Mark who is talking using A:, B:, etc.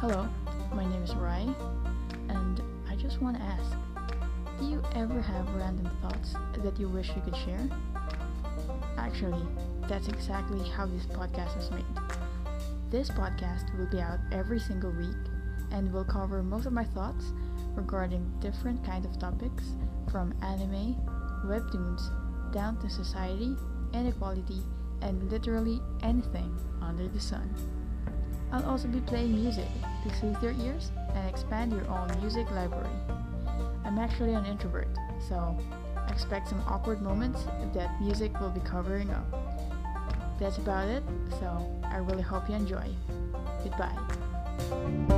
A: Hello, my name is Rai, and I just want to ask do you ever have random thoughts that you wish you could share? Actually, that's exactly how this podcast was made. This podcast will be out every single week and will cover most of my thoughts regarding different kinds of topics from anime, webtoons, down to society, inequality, and literally anything under the sun. I'll also be playing music to soothe your ears and expand your own music library. I'm actually an introvert, so expect some awkward moments that music will be covering up. That's about it, so I really hope you enjoy. Goodbye.